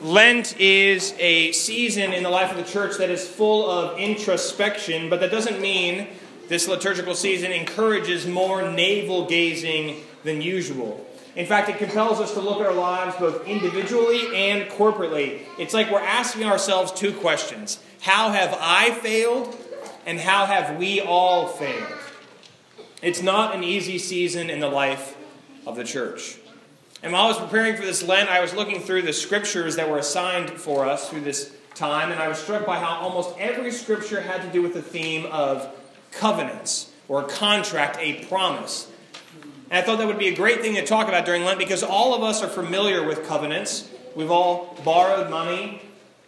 Lent is a season in the life of the church that is full of introspection, but that doesn't mean this liturgical season encourages more navel gazing than usual. In fact, it compels us to look at our lives both individually and corporately. It's like we're asking ourselves two questions How have I failed? And how have we all failed? It's not an easy season in the life of the church. And while I was preparing for this Lent, I was looking through the scriptures that were assigned for us through this time, and I was struck by how almost every scripture had to do with the theme of covenants or a contract, a promise. And I thought that would be a great thing to talk about during Lent because all of us are familiar with covenants. We've all borrowed money,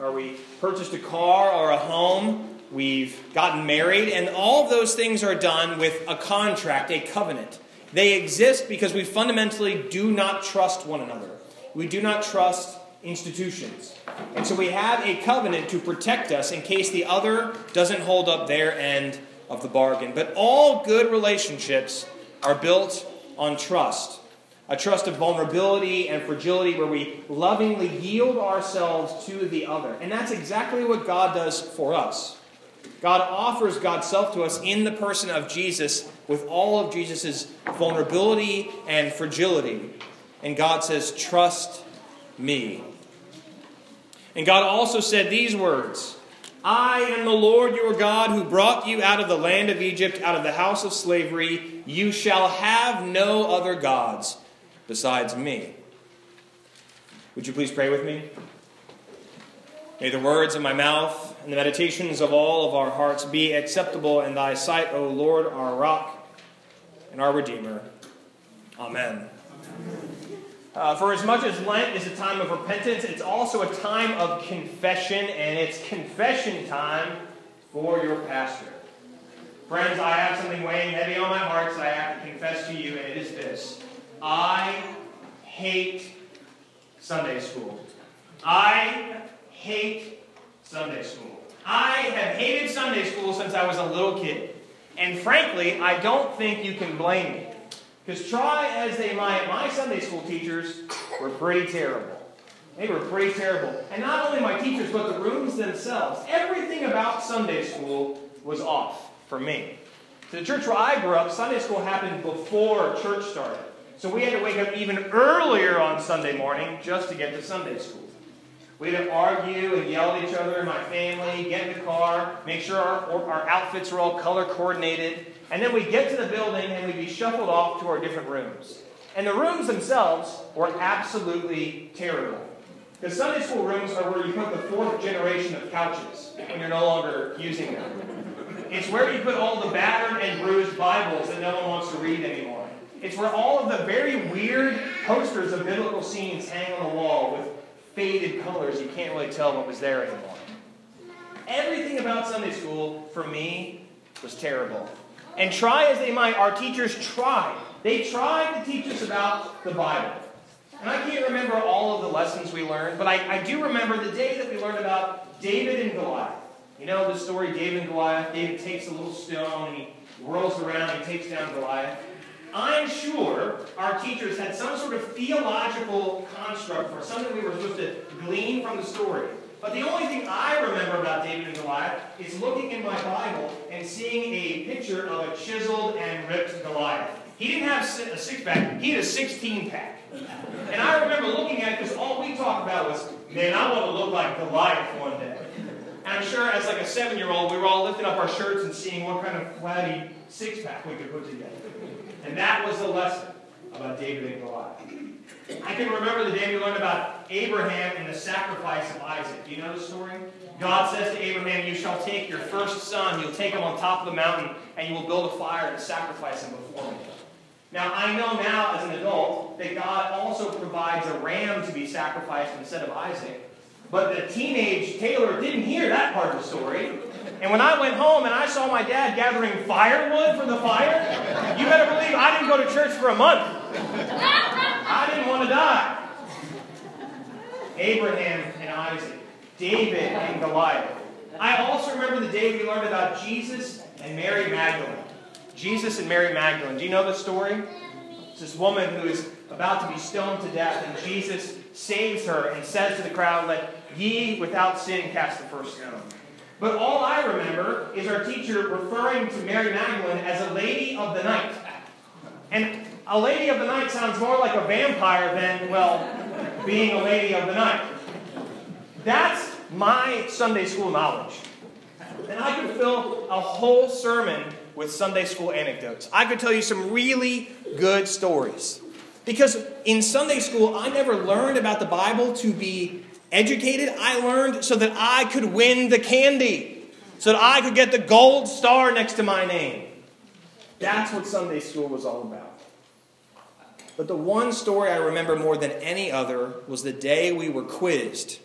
or we purchased a car or a home, we've gotten married, and all of those things are done with a contract, a covenant. They exist because we fundamentally do not trust one another. We do not trust institutions. And so we have a covenant to protect us in case the other doesn't hold up their end of the bargain. But all good relationships are built on trust a trust of vulnerability and fragility where we lovingly yield ourselves to the other. And that's exactly what God does for us. God offers God's self to us in the person of Jesus with all of Jesus' vulnerability and fragility. And God says, Trust me. And God also said these words I am the Lord your God who brought you out of the land of Egypt, out of the house of slavery. You shall have no other gods besides me. Would you please pray with me? May the words of my mouth and the meditations of all of our hearts be acceptable in thy sight, O Lord, our rock and our Redeemer. Amen. Uh, for as much as Lent is a time of repentance, it's also a time of confession, and it's confession time for your pastor. Friends, I have something weighing heavy on my heart, so I have to confess to you, and it is this I hate Sunday school. I hate Sunday school. I have hated Sunday school since I was a little kid. And frankly, I don't think you can blame me. Because try as they might, my Sunday school teachers were pretty terrible. They were pretty terrible. And not only my teachers, but the rooms themselves. Everything about Sunday school was off for me. To the church where I grew up, Sunday school happened before church started. So we had to wake up even earlier on Sunday morning just to get to Sunday school. We'd argue and yell at each other in my family, get in the car, make sure our, our outfits were all color coordinated, and then we'd get to the building and we'd be shuffled off to our different rooms. And the rooms themselves were absolutely terrible. Because Sunday school rooms are where you put the fourth generation of couches when you're no longer using them. It's where you put all the battered and bruised Bibles that no one wants to read anymore. It's where all of the very weird posters of biblical scenes hang on the wall with faded colors. You can't really tell what was there anymore. Everything about Sunday school, for me, was terrible. And try as they might, our teachers tried. They tried to teach us about the Bible. And I can't remember all of the lessons we learned, but I, I do remember the day that we learned about David and Goliath. You know the story, David and Goliath? David takes a little stone and he whirls around and he takes down Goliath. I'm sure our teachers had some sort of theological construct for something we were supposed to glean from the story. But the only thing I remember about David and Goliath is looking in my Bible and seeing a picture of a chiseled and ripped Goliath. He didn't have a six pack, he had a 16 pack. And I remember looking at it because all we talked about was, man, I want to look like Goliath one day. And I'm sure as like a seven year old, we were all lifting up our shirts and seeing what kind of flabby six pack we could put together. And that was the lesson about David and Goliath. I can remember the day we learned about Abraham and the sacrifice of Isaac. Do you know the story? God says to Abraham, You shall take your first son, you'll take him on top of the mountain, and you will build a fire and sacrifice him before me. Now, I know now as an adult that God also provides a ram to be sacrificed instead of Isaac. But the teenage Taylor didn't hear that part of the story. And when I went home and I saw my dad gathering firewood for the fire, you better believe I didn't go to church for a month. I didn't want to die. Abraham and Isaac, David and Goliath. I also remember the day we learned about Jesus and Mary Magdalene. Jesus and Mary Magdalene. Do you know the story? It's this woman who is about to be stoned to death, and Jesus saves her and says to the crowd, Let ye without sin cast the first stone. But all I remember is our teacher referring to Mary Magdalene as a lady of the night. And a lady of the night sounds more like a vampire than, well, being a lady of the night. That's my Sunday school knowledge. And I could fill a whole sermon with Sunday school anecdotes. I could tell you some really good stories. Because in Sunday school, I never learned about the Bible to be educated. I learned so that I could win the candy, so that I could get the gold star next to my name. That's what Sunday school was all about. But the one story I remember more than any other was the day we were quizzed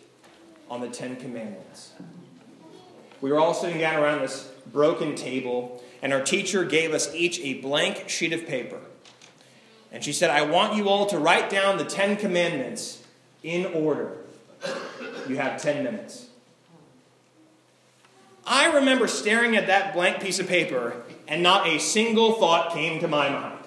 on the Ten Commandments. We were all sitting down around this broken table, and our teacher gave us each a blank sheet of paper. And she said, I want you all to write down the Ten Commandments in order. You have 10 minutes. I remember staring at that blank piece of paper, and not a single thought came to my mind.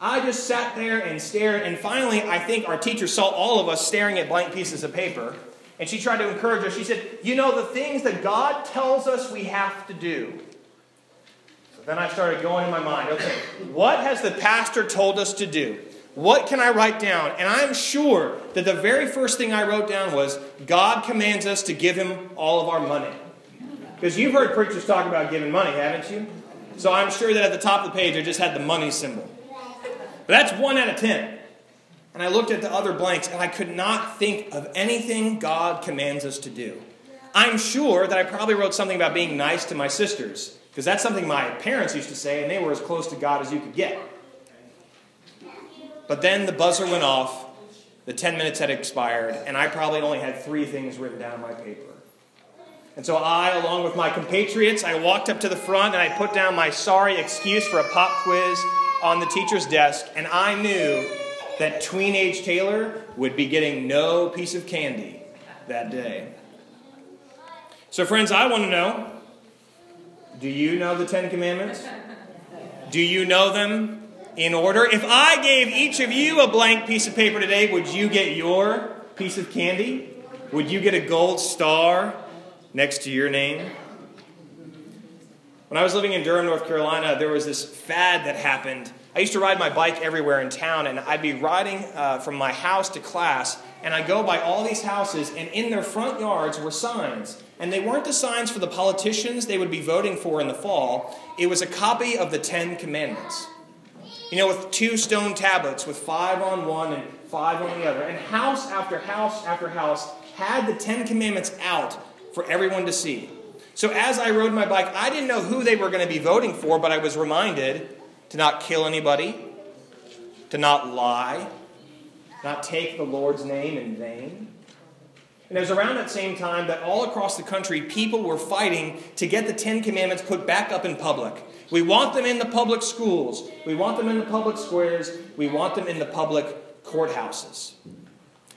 I just sat there and stared, and finally, I think our teacher saw all of us staring at blank pieces of paper, and she tried to encourage us. She said, You know, the things that God tells us we have to do. So then I started going in my mind, okay, what has the pastor told us to do? What can I write down? And I'm sure that the very first thing I wrote down was God commands us to give him all of our money. Because you've heard preachers talk about giving money, haven't you? So I'm sure that at the top of the page I just had the money symbol. But that's one out of ten. And I looked at the other blanks and I could not think of anything God commands us to do. I'm sure that I probably wrote something about being nice to my sisters, because that's something my parents used to say, and they were as close to God as you could get. But then the buzzer went off, the 10 minutes had expired, and I probably only had three things written down on my paper. And so I, along with my compatriots, I walked up to the front and I put down my sorry excuse for a pop quiz on the teacher's desk, and I knew that tween-age Taylor would be getting no piece of candy that day. So, friends, I want to know do you know the Ten Commandments? Do you know them in order. If I gave each of you a blank piece of paper today, would you get your piece of candy? Would you get a gold star next to your name? When I was living in Durham, North Carolina, there was this fad that happened. I used to ride my bike everywhere in town, and I'd be riding uh, from my house to class, and I'd go by all these houses, and in their front yards were signs. And they weren't the signs for the politicians they would be voting for in the fall, it was a copy of the Ten Commandments. You know, with two stone tablets, with five on one and five on the other. And house after house after house had the Ten Commandments out for everyone to see. So as I rode my bike, I didn't know who they were going to be voting for, but I was reminded to not kill anybody, to not lie, not take the Lord's name in vain. And it was around that same time that all across the country, people were fighting to get the Ten Commandments put back up in public. We want them in the public schools. We want them in the public squares. We want them in the public courthouses.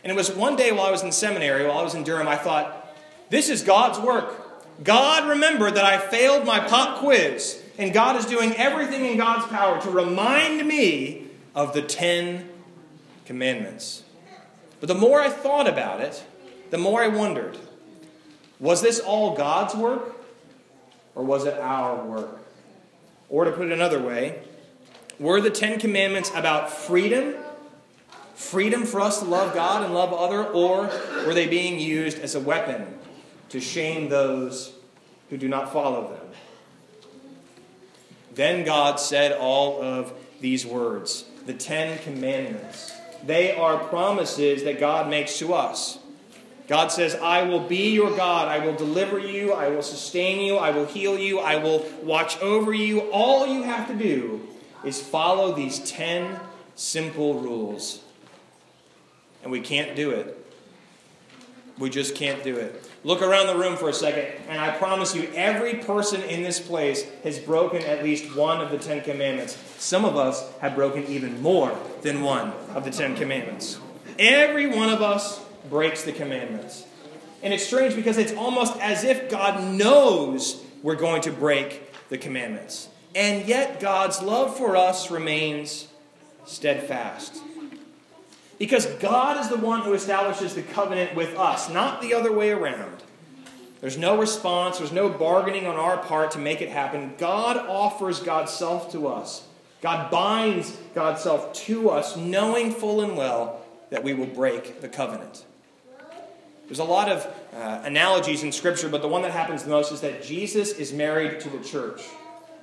And it was one day while I was in seminary, while I was in Durham, I thought, this is God's work. God remembered that I failed my pop quiz, and God is doing everything in God's power to remind me of the Ten Commandments. But the more I thought about it, the more I wondered was this all God's work, or was it our work? Or to put it another way, were the Ten Commandments about freedom? Freedom for us to love God and love other, or were they being used as a weapon to shame those who do not follow them? Then God said all of these words, the Ten Commandments. They are promises that God makes to us. God says, I will be your God. I will deliver you. I will sustain you. I will heal you. I will watch over you. All you have to do is follow these 10 simple rules. And we can't do it. We just can't do it. Look around the room for a second, and I promise you, every person in this place has broken at least one of the Ten Commandments. Some of us have broken even more than one of the Ten Commandments. Every one of us breaks the commandments. And it's strange because it's almost as if God knows we're going to break the commandments. And yet God's love for us remains steadfast. Because God is the one who establishes the covenant with us, not the other way around. There's no response, there's no bargaining on our part to make it happen. God offers God's self to us. God binds God's self to us, knowing full and well that we will break the covenant. There's a lot of uh, analogies in Scripture, but the one that happens the most is that Jesus is married to the church.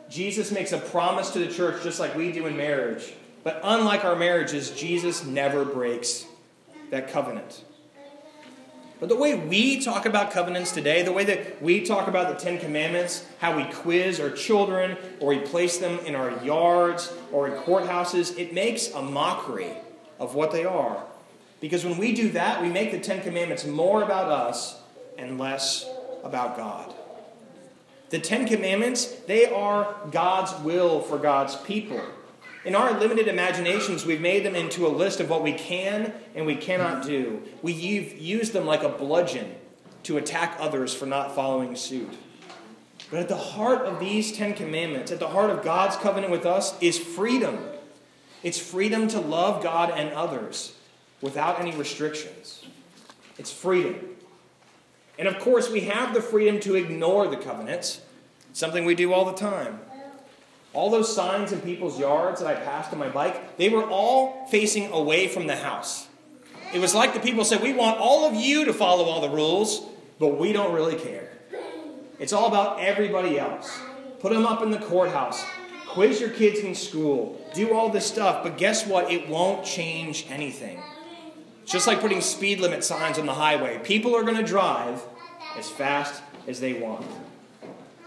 Jesus makes a promise to the church just like we do in marriage. But unlike our marriages, Jesus never breaks that covenant. But the way we talk about covenants today, the way that we talk about the Ten Commandments, how we quiz our children, or we place them in our yards or in courthouses, it makes a mockery of what they are. Because when we do that, we make the Ten Commandments more about us and less about God. The Ten Commandments, they are God's will for God's people. In our limited imaginations, we've made them into a list of what we can and we cannot do. We've used them like a bludgeon to attack others for not following suit. But at the heart of these Ten Commandments, at the heart of God's covenant with us, is freedom. It's freedom to love God and others without any restrictions. It's freedom. And of course, we have the freedom to ignore the covenants, something we do all the time. All those signs in people's yards that I passed on my bike, they were all facing away from the house. It was like the people said, We want all of you to follow all the rules, but we don't really care. It's all about everybody else. Put them up in the courthouse, quiz your kids in school, do all this stuff, but guess what? It won't change anything. It's just like putting speed limit signs on the highway. People are going to drive as fast as they want.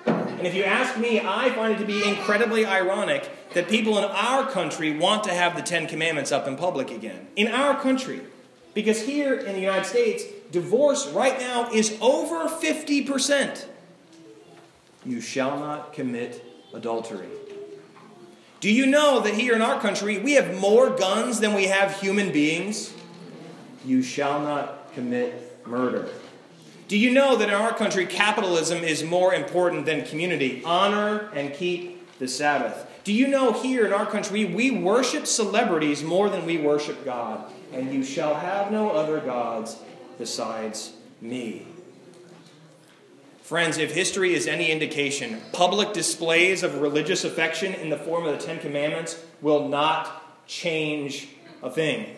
And if you ask me, I find it to be incredibly ironic that people in our country want to have the Ten Commandments up in public again. In our country. Because here in the United States, divorce right now is over 50%. You shall not commit adultery. Do you know that here in our country, we have more guns than we have human beings? You shall not commit murder. Do you know that in our country, capitalism is more important than community? Honor and keep the Sabbath. Do you know here in our country, we worship celebrities more than we worship God? And you shall have no other gods besides me. Friends, if history is any indication, public displays of religious affection in the form of the Ten Commandments will not change a thing.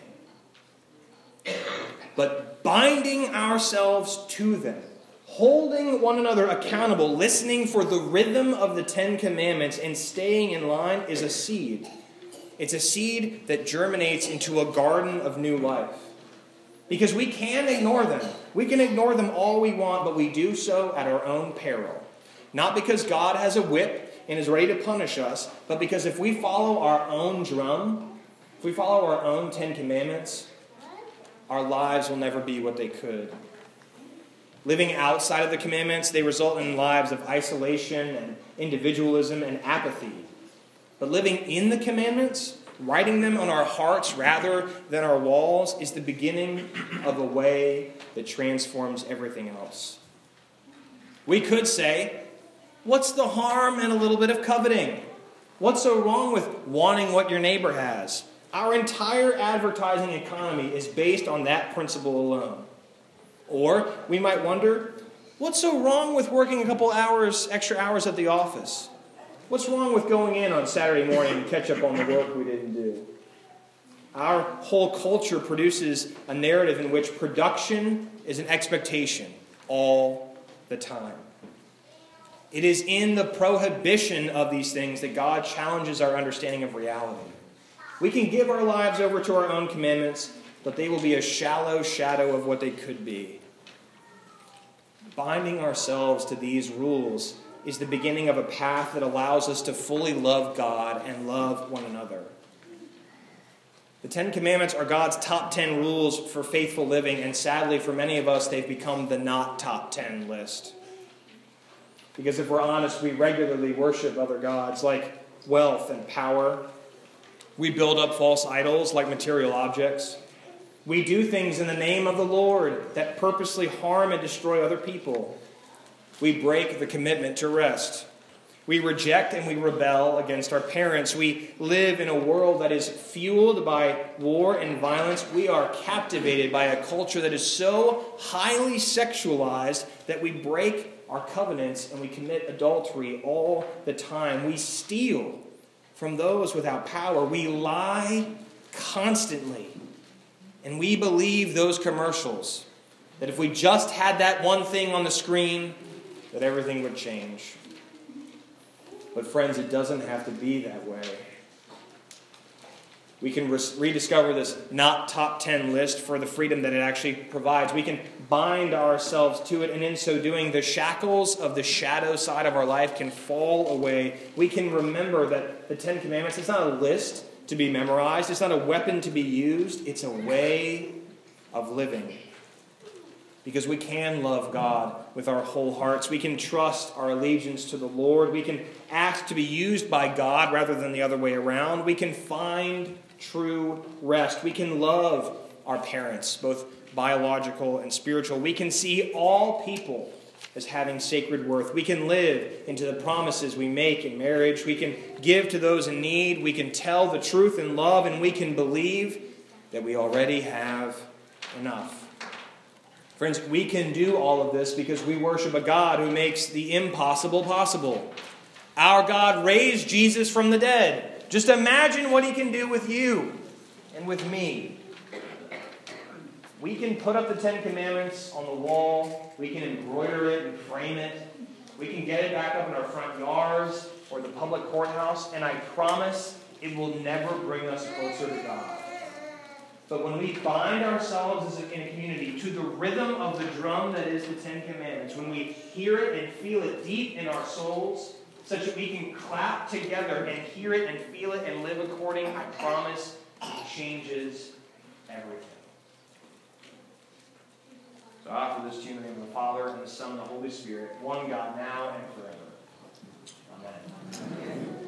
But binding ourselves to them, holding one another accountable, listening for the rhythm of the Ten Commandments, and staying in line is a seed. It's a seed that germinates into a garden of new life. Because we can ignore them. We can ignore them all we want, but we do so at our own peril. Not because God has a whip and is ready to punish us, but because if we follow our own drum, if we follow our own Ten Commandments, our lives will never be what they could. Living outside of the commandments, they result in lives of isolation and individualism and apathy. But living in the commandments, writing them on our hearts rather than our walls, is the beginning of a way that transforms everything else. We could say, What's the harm in a little bit of coveting? What's so wrong with wanting what your neighbor has? Our entire advertising economy is based on that principle alone. Or we might wonder, what's so wrong with working a couple hours, extra hours at the office? What's wrong with going in on Saturday morning to catch up on the work we didn't do? Our whole culture produces a narrative in which production is an expectation all the time. It is in the prohibition of these things that God challenges our understanding of reality. We can give our lives over to our own commandments, but they will be a shallow shadow of what they could be. Binding ourselves to these rules is the beginning of a path that allows us to fully love God and love one another. The Ten Commandments are God's top ten rules for faithful living, and sadly, for many of us, they've become the not top ten list. Because if we're honest, we regularly worship other gods like wealth and power, we build up false idols like material objects. We do things in the name of the Lord that purposely harm and destroy other people. We break the commitment to rest. We reject and we rebel against our parents. We live in a world that is fueled by war and violence. We are captivated by a culture that is so highly sexualized that we break our covenants and we commit adultery all the time. We steal from those without power. We lie constantly. And we believe those commercials that if we just had that one thing on the screen, that everything would change. But, friends, it doesn't have to be that way. We can rediscover this not top 10 list for the freedom that it actually provides. We can bind ourselves to it, and in so doing, the shackles of the shadow side of our life can fall away. We can remember that the Ten Commandments, it's not a list to be memorized, it's not a weapon to be used, it's a way of living because we can love God with our whole hearts. We can trust our allegiance to the Lord. We can ask to be used by God rather than the other way around. We can find true rest. We can love our parents, both biological and spiritual. We can see all people as having sacred worth. We can live into the promises we make in marriage. We can give to those in need. We can tell the truth in love, and we can believe that we already have enough. Friends, we can do all of this because we worship a God who makes the impossible possible. Our God raised Jesus from the dead. Just imagine what he can do with you and with me. We can put up the Ten Commandments on the wall, we can embroider it and frame it, we can get it back up in our front yards or the public courthouse, and I promise it will never bring us closer to God. But when we bind ourselves as a, in a community to the rhythm of the drum that is the Ten Commandments, when we hear it and feel it deep in our souls, such that we can clap together and hear it and feel it and live according, I promise it changes everything. I offer this to you in the name of the Father, and the Son, and the Holy Spirit, one God, now and forever. Amen. Amen.